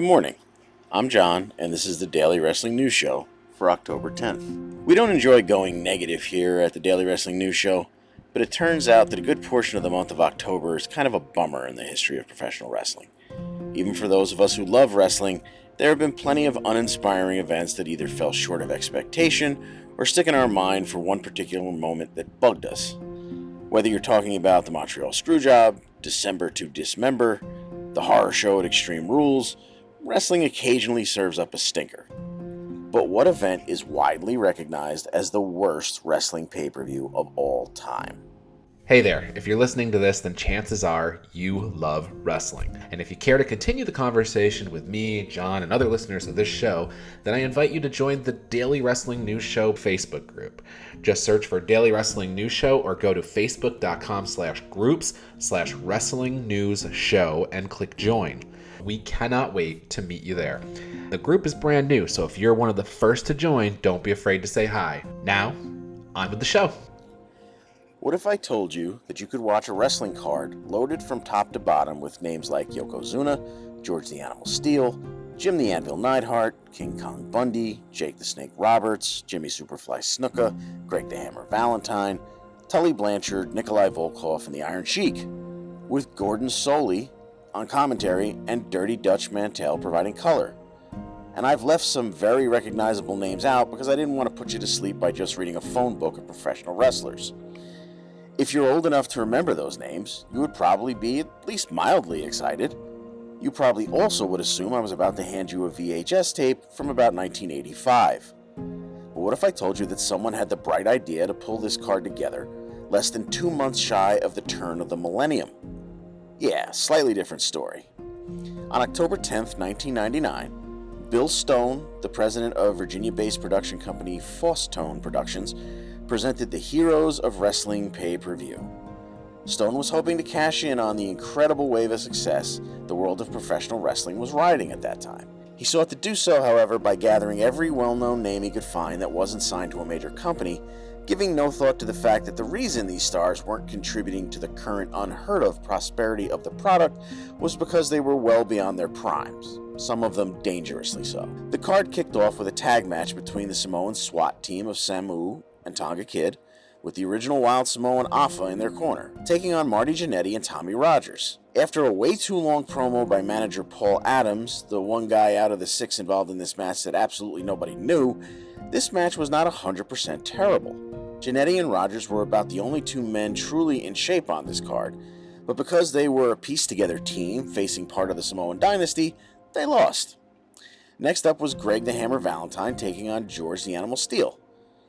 Good morning. I'm John, and this is the Daily Wrestling News Show for October 10th. We don't enjoy going negative here at the Daily Wrestling News Show, but it turns out that a good portion of the month of October is kind of a bummer in the history of professional wrestling. Even for those of us who love wrestling, there have been plenty of uninspiring events that either fell short of expectation or stick in our mind for one particular moment that bugged us. Whether you're talking about the Montreal Screwjob, December to Dismember, the horror show at Extreme Rules, wrestling occasionally serves up a stinker. But what event is widely recognized as the worst wrestling pay per view of all time? Hey there, if you're listening to this, then chances are you love wrestling. And if you care to continue the conversation with me, John, and other listeners of this show, then I invite you to join the Daily Wrestling News Show Facebook group. Just search for Daily Wrestling News Show or go to facebook.com slash groups slash wrestling news show and click join. We cannot wait to meet you there. The group is brand new, so if you're one of the first to join, don't be afraid to say hi. Now, on with the show. What if I told you that you could watch a wrestling card loaded from top to bottom with names like Yokozuna, George the Animal Steele, Jim the Anvil Neidhart, King Kong Bundy, Jake the Snake Roberts, Jimmy Superfly Snuka, Greg the Hammer Valentine, Tully Blanchard, Nikolai Volkoff, and the Iron Sheik, with Gordon Solie on commentary and Dirty Dutch Mantell providing color. And I've left some very recognizable names out because I didn't want to put you to sleep by just reading a phone book of professional wrestlers. If you're old enough to remember those names, you would probably be at least mildly excited. You probably also would assume I was about to hand you a VHS tape from about 1985. But what if I told you that someone had the bright idea to pull this card together less than two months shy of the turn of the millennium? Yeah, slightly different story. On October 10th, 1999, Bill Stone, the president of Virginia based production company Fosstone Productions, presented the Heroes of Wrestling pay per view. Stone was hoping to cash in on the incredible wave of success the world of professional wrestling was riding at that time. He sought to do so, however, by gathering every well known name he could find that wasn't signed to a major company, giving no thought to the fact that the reason these stars weren't contributing to the current unheard of prosperity of the product was because they were well beyond their primes, some of them dangerously so. The card kicked off with a tag match between the Samoan SWAT team of Samu and Tonga Kid, with the original Wild Samoan Afa in their corner, taking on Marty Jannetty and Tommy Rogers. After a way too long promo by manager Paul Adams, the one guy out of the six involved in this match that absolutely nobody knew, this match was not 100% terrible. Jannetty and Rogers were about the only two men truly in shape on this card, but because they were a piece together team facing part of the Samoan dynasty, they lost. Next up was Greg the Hammer Valentine taking on George the Animal Steele.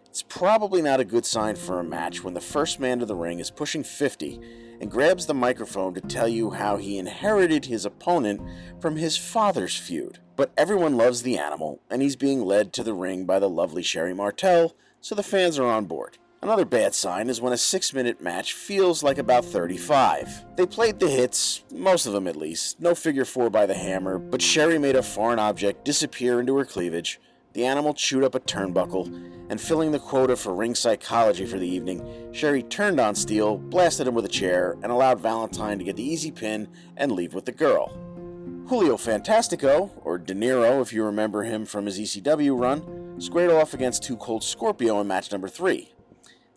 It's probably not a good sign for a match when the first man to the ring is pushing 50 and grabs the microphone to tell you how he inherited his opponent from his father's feud. But everyone loves the animal, and he's being led to the ring by the lovely Sherri Martel, so the fans are on board. Another bad sign is when a six minute match feels like about 35. They played the hits, most of them at least, no figure four by the hammer, but Sherri made a foreign object disappear into her cleavage, the animal chewed up a turnbuckle, and filling the quota for ring psychology for the evening, Sherri turned on Steele, blasted him with a chair, and allowed Valentine to get the easy pin and leave with the girl. Julio Fantastico, or Dinero if you remember him from his ECW run, squared off against Too Cold Scorpio in match number 3.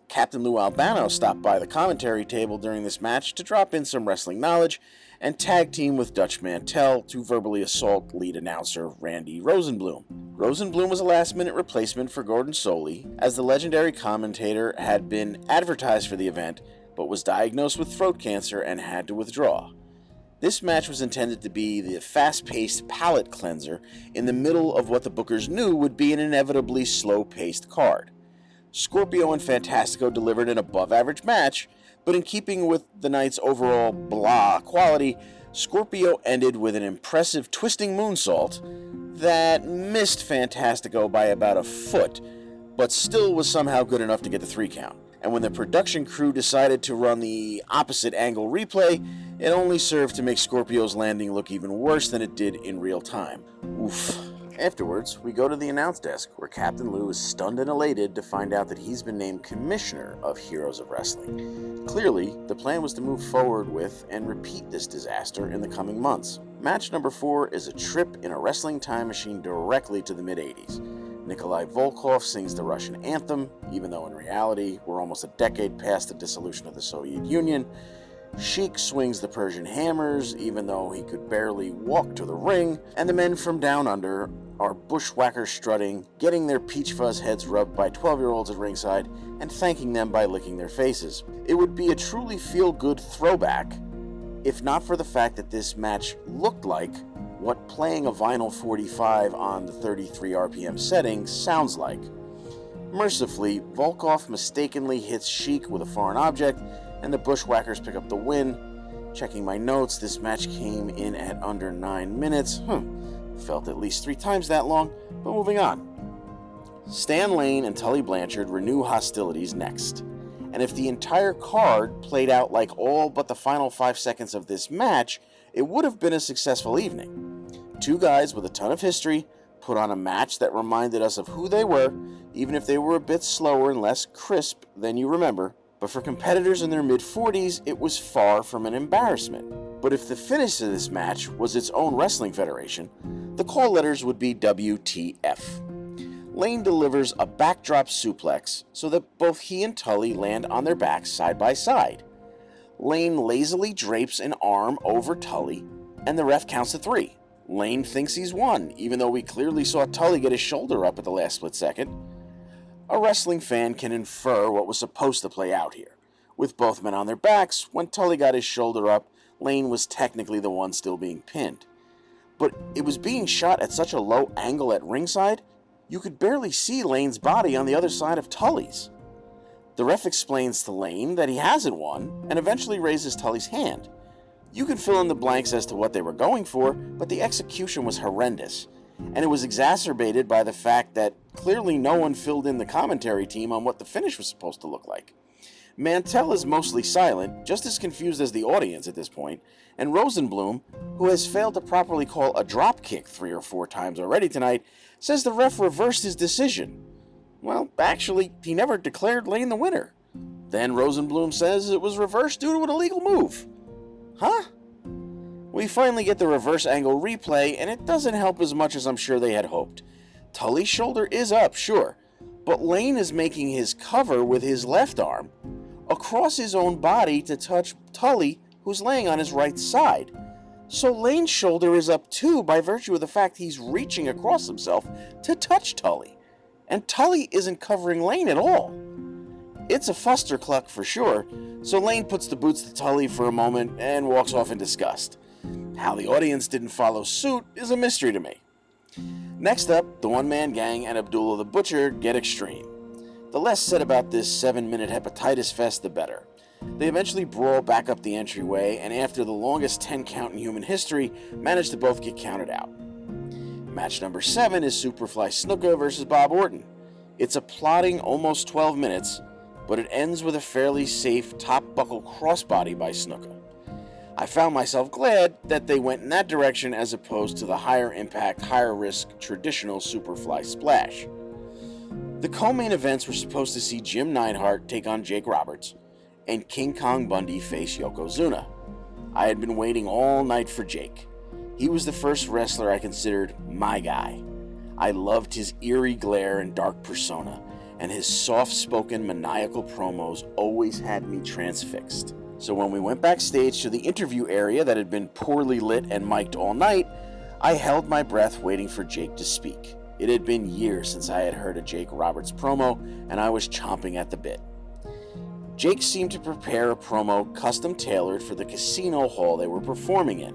Captain Lou Albano stopped by the commentary table during this match to drop in some wrestling knowledge and tag team with Dutch Mantell to verbally assault lead announcer Randy Rosenbloom. Rosenbloom was a last minute replacement for Gordon Solie, as the legendary commentator had been advertised for the event but was diagnosed with throat cancer and had to withdraw. This match was intended to be the fast paced palate cleanser in the middle of what the bookers knew would be an inevitably slow paced card. Scorpio and Fantastico delivered an above average match, but in keeping with the night's overall blah quality, Scorpio ended with an impressive twisting moonsault that missed Fantastico by about a foot, but still was somehow good enough to get the three count. And when the production crew decided to run the opposite angle replay, it only served to make Scorpio's landing look even worse than it did in real time. Oof. Afterwards, we go to the announce desk where Captain Lou is stunned and elated to find out that he's been named Commissioner of Heroes of Wrestling. Clearly, the plan was to move forward with and repeat this disaster in the coming months. Match number four is a trip in a wrestling time machine directly to the mid 80s. Nikolai Volkoff sings the Russian anthem, even though in reality we're almost a decade past the dissolution of the Soviet Union. Sheik swings the Persian hammers, even though he could barely walk to the ring, and the men from down under are bushwhackers strutting, getting their peach fuzz heads rubbed by 12 year olds at ringside, and thanking them by licking their faces. It would be a truly feel good throwback if not for the fact that this match looked like what playing a vinyl 45 on the 33 RPM setting sounds like. Mercifully, Volkoff mistakenly hits Sheik with a foreign object, and the Bushwhackers pick up the win. Checking my notes, this match came in at under 9 minutes. Hmm, felt at least three times that long, but moving on. Stan Lane and Tully Blanchard renew hostilities next. And if the entire card played out like all but the final five seconds of this match, it would have been a successful evening. Two guys with a ton of history put on a match that reminded us of who they were, even if they were a bit slower and less crisp than you remember. But for competitors in their mid 40s, it was far from an embarrassment. But if the finish of this match was its own wrestling federation, the call letters would be WTF. Lane delivers a backdrop suplex so that both he and Tully land on their backs side by side. Lane lazily drapes an arm over Tully, and the ref counts to three. Lane thinks he's won, even though we clearly saw Tully get his shoulder up at the last split second. A wrestling fan can infer what was supposed to play out here. With both men on their backs, when Tully got his shoulder up, Lane was technically the one still being pinned. But it was being shot at such a low angle at ringside, you could barely see Lane's body on the other side of Tully's. The ref explains to Lane that he hasn't won and eventually raises Tully's hand. You can fill in the blanks as to what they were going for, but the execution was horrendous, and it was exacerbated by the fact that clearly no one filled in the commentary team on what the finish was supposed to look like. Mantell is mostly silent, just as confused as the audience at this point, and Rosenbloom, who has failed to properly call a drop kick three or four times already tonight, says the ref reversed his decision. Well, actually, he never declared Lane the winner. Then Rosenbloom says it was reversed due to an illegal move. Huh? We finally get the reverse angle replay, and it doesn't help as much as I'm sure they had hoped. Tully's shoulder is up, sure, but Lane is making his cover with his left arm across his own body to touch Tully, who's laying on his right side. So Lane's shoulder is up too by virtue of the fact he's reaching across himself to touch Tully. And Tully isn't covering Lane at all. It's a fustercluck for sure, so Lane puts the boots to Tully for a moment and walks off in disgust. How the audience didn't follow suit is a mystery to me. Next up, the one man gang and Abdullah the Butcher get extreme. The less said about this seven minute hepatitis fest, the better. They eventually brawl back up the entryway, and after the longest 10 count in human history, manage to both get counted out. Match number 7 is Superfly Snuka versus Bob Orton. It's a plodding almost 12 minutes, but it ends with a fairly safe top buckle crossbody by Snuka. I found myself glad that they went in that direction as opposed to the higher impact, higher risk traditional Superfly splash. The co main events were supposed to see Jim Neidhart take on Jake Roberts and King Kong Bundy face Yokozuna. I had been waiting all night for Jake. He was the first wrestler I considered my guy. I loved his eerie glare and dark persona, and his soft spoken, maniacal promos always had me transfixed. So when we went backstage to the interview area that had been poorly lit and mic'd all night, I held my breath waiting for Jake to speak. It had been years since I had heard a Jake Roberts promo, and I was chomping at the bit. Jake seemed to prepare a promo custom tailored for the casino hall they were performing in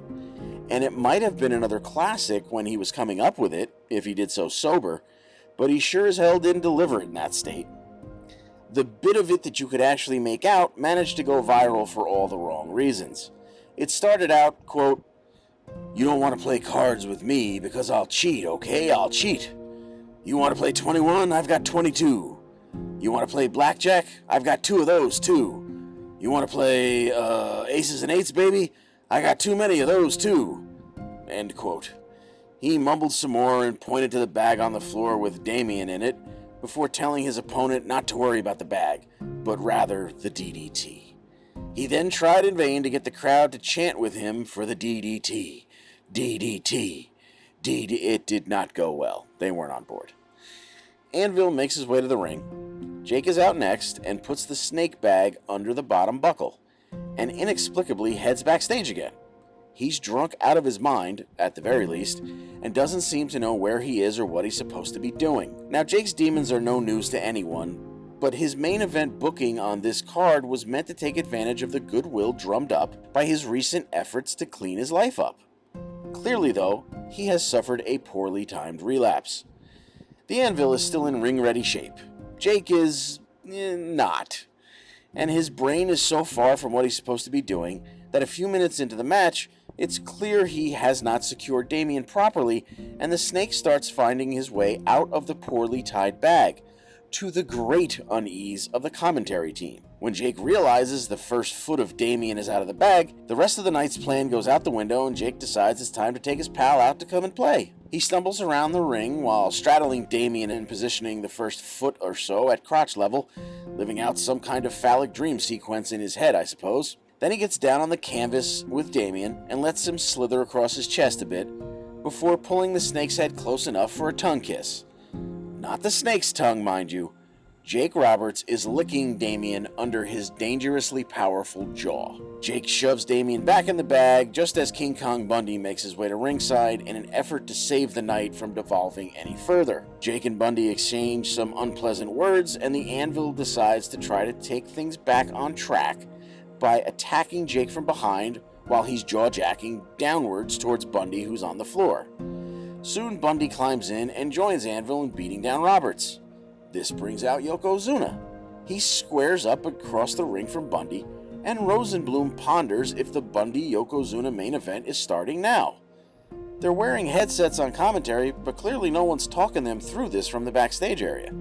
and it might have been another classic when he was coming up with it, if he did so sober, but he sure as hell didn't deliver in that state. The bit of it that you could actually make out managed to go viral for all the wrong reasons. It started out, quote, You don't want to play cards with me because I'll cheat, okay? I'll cheat. You want to play 21? I've got 22. You want to play blackjack? I've got two of those, too. You want to play uh, aces and eights, baby? I got too many of those too. End quote. He mumbled some more and pointed to the bag on the floor with Damien in it before telling his opponent not to worry about the bag, but rather the DDT. He then tried in vain to get the crowd to chant with him for the DDT. DDT. DD. It did not go well. They weren't on board. Anvil makes his way to the ring. Jake is out next and puts the snake bag under the bottom buckle, and inexplicably heads backstage again. He's drunk out of his mind, at the very least, and doesn't seem to know where he is or what he's supposed to be doing. Now, Jake's demons are no news to anyone, but his main event booking on this card was meant to take advantage of the goodwill drummed up by his recent efforts to clean his life up. Clearly, though, he has suffered a poorly timed relapse. The anvil is still in ring ready shape. Jake is eh, not. And his brain is so far from what he's supposed to be doing that a few minutes into the match, it's clear he has not secured Damien properly, and the snake starts finding his way out of the poorly tied bag, to the great unease of the commentary team. When Jake realizes the first foot of Damien is out of the bag, the rest of the night's plan goes out the window and Jake decides it's time to take his pal out to come and play. He stumbles around the ring while straddling Damien and positioning the first foot or so at crotch level, living out some kind of phallic dream sequence in his head, I suppose. Then he gets down on the canvas with Damien and lets him slither across his chest a bit before pulling the snake's head close enough for a tongue kiss. Not the snake's tongue, mind you. Jake Roberts is licking Damien under his dangerously powerful jaw. Jake shoves Damien back in the bag just as King Kong Bundy makes his way to ringside in an effort to save the night from devolving any further. Jake and Bundy exchange some unpleasant words, and the Anvil decides to try to take things back on track by attacking Jake from behind while he's jaw jacking downwards towards Bundy, who's on the floor. Soon Bundy climbs in and joins Anvil in beating down Roberts. This brings out Yokozuna. He squares up across the ring from Bundy, and Rosenbloom ponders if the Bundy Yokozuna main event is starting now. They're wearing headsets on commentary, but clearly no one's talking them through this from the backstage area.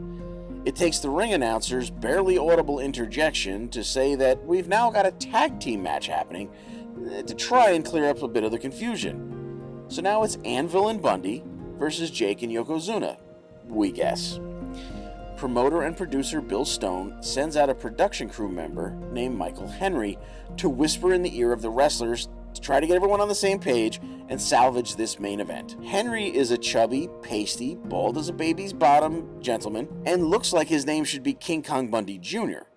It takes the ring announcer's barely audible interjection to say that we've now got a tag team match happening eh, to try and clear up a bit of the confusion. So now it's Anvil and Bundy versus Jake and Yokozuna, we guess promoter and producer Bill Stone sends out a production crew member named Michael Henry to whisper in the ear of the wrestlers to try to get everyone on the same page and salvage this main event. Henry is a chubby, pasty, bald as a baby's bottom gentleman and looks like his name should be King Kong Bundy Jr.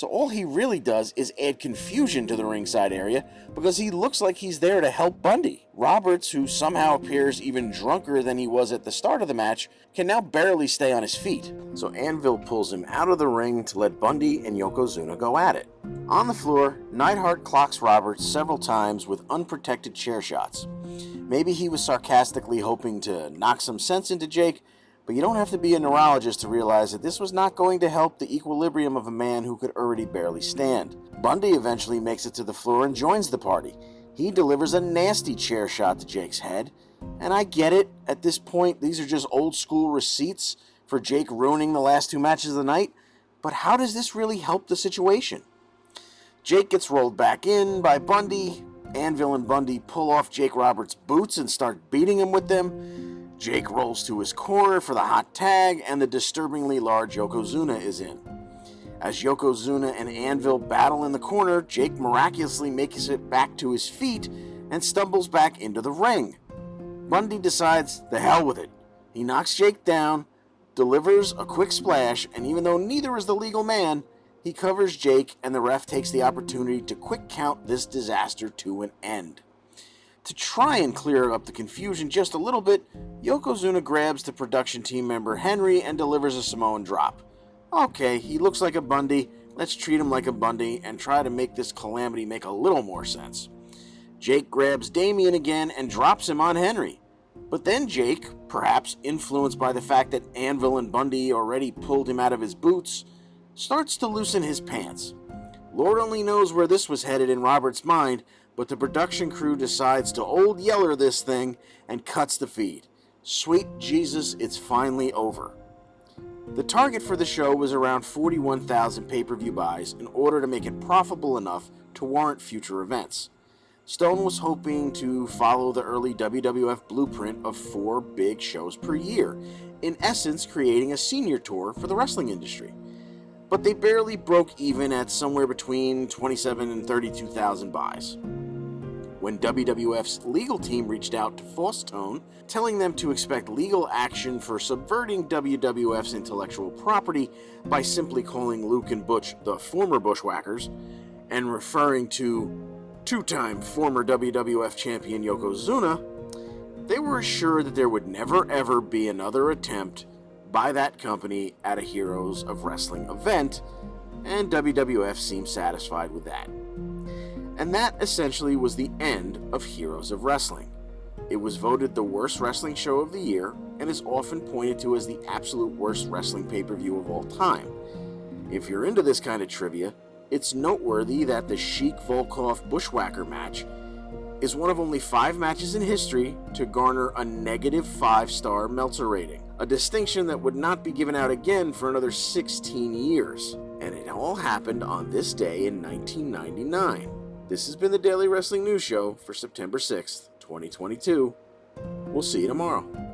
So all he really does is add confusion to the ringside area because he looks like he's there to help Bundy. Roberts, who somehow appears even drunker than he was at the start of the match, can now barely stay on his feet. So Anvil pulls him out of the ring to let Bundy and Yokozuna go at it. On the floor, Neidhart clocks Roberts several times with unprotected chair shots. Maybe he was sarcastically hoping to knock some sense into Jake, but you don't have to be a neurologist to realize that this was not going to help the equilibrium of a man who could already barely stand. Bundy eventually makes it to the floor and joins the party. He delivers a nasty chair shot to Jake's head. And I get it, at this point, these are just old school receipts for Jake ruining the last two matches of the night. But how does this really help the situation? Jake gets rolled back in by Bundy. Anvil and Bundy pull off Jake Roberts' boots and start beating him with them. Jake rolls to his corner for the hot tag, and the disturbingly large Yokozuna is in. As Yokozuna and Anvil battle in the corner, Jake miraculously makes it back to his feet and stumbles back into the ring. Bundy decides, the hell with it. He knocks Jake down, delivers a quick splash, and even though neither is the legal man, he covers Jake, and the ref takes the opportunity to quick count this disaster to an end. To try and clear up the confusion just a little bit, Yokozuna grabs the production team member Henry and delivers a Samoan drop. Okay, he looks like a Bundy. Let's treat him like a Bundy and try to make this calamity make a little more sense. Jake grabs Damien again and drops him on Henry. But then Jake, perhaps influenced by the fact that Anvil and Bundy already pulled him out of his boots, starts to loosen his pants. Lord only knows where this was headed in Robert's mind, but the production crew decides to old yeller this thing and cuts the feed. Sweet Jesus, it's finally over. The target for the show was around 41,000 pay per view buys in order to make it profitable enough to warrant future events. Stone was hoping to follow the early WWF blueprint of four big shows per year, in essence, creating a senior tour for the wrestling industry. But they barely broke even at somewhere between 27 and 32,000 buys. When WWF's legal team reached out to Fosstone, telling them to expect legal action for subverting WWF's intellectual property by simply calling Luke and Butch the former Bushwhackers and referring to two time former WWF champion Yokozuna, they were assured that there would never ever be another attempt by that company at a Heroes of Wrestling event, and WWF seemed satisfied with that. And that essentially was the end of Heroes of Wrestling. It was voted the worst wrestling show of the year and is often pointed to as the absolute worst wrestling pay per view of all time. If you're into this kind of trivia, it's noteworthy that the Sheik Volkoff Bushwhacker match is one of only five matches in history to garner a negative five star Meltzer rating, a distinction that would not be given out again for another 16 years. And it all happened on this day in 1999. This has been the Daily Wrestling News Show for September 6th, 2022. We'll see you tomorrow.